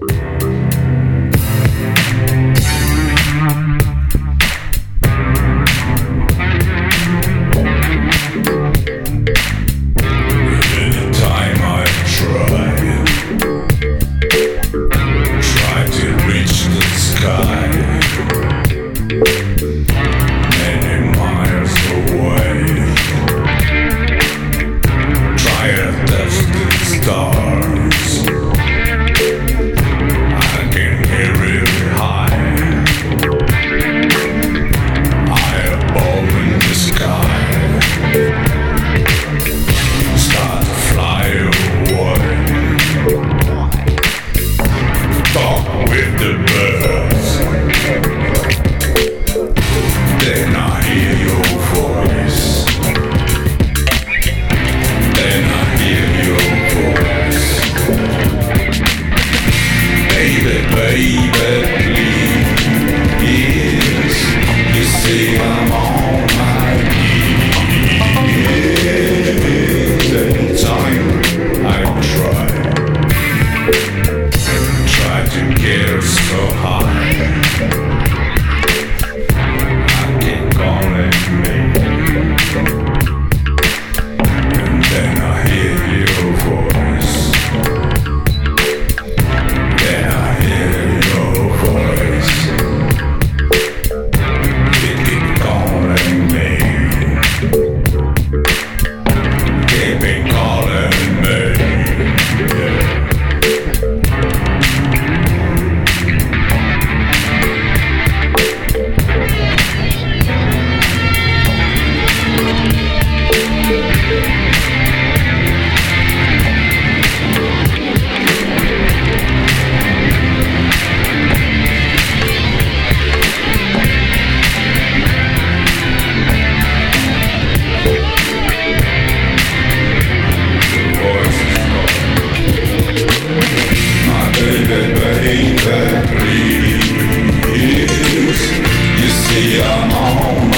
Bye. so high. down.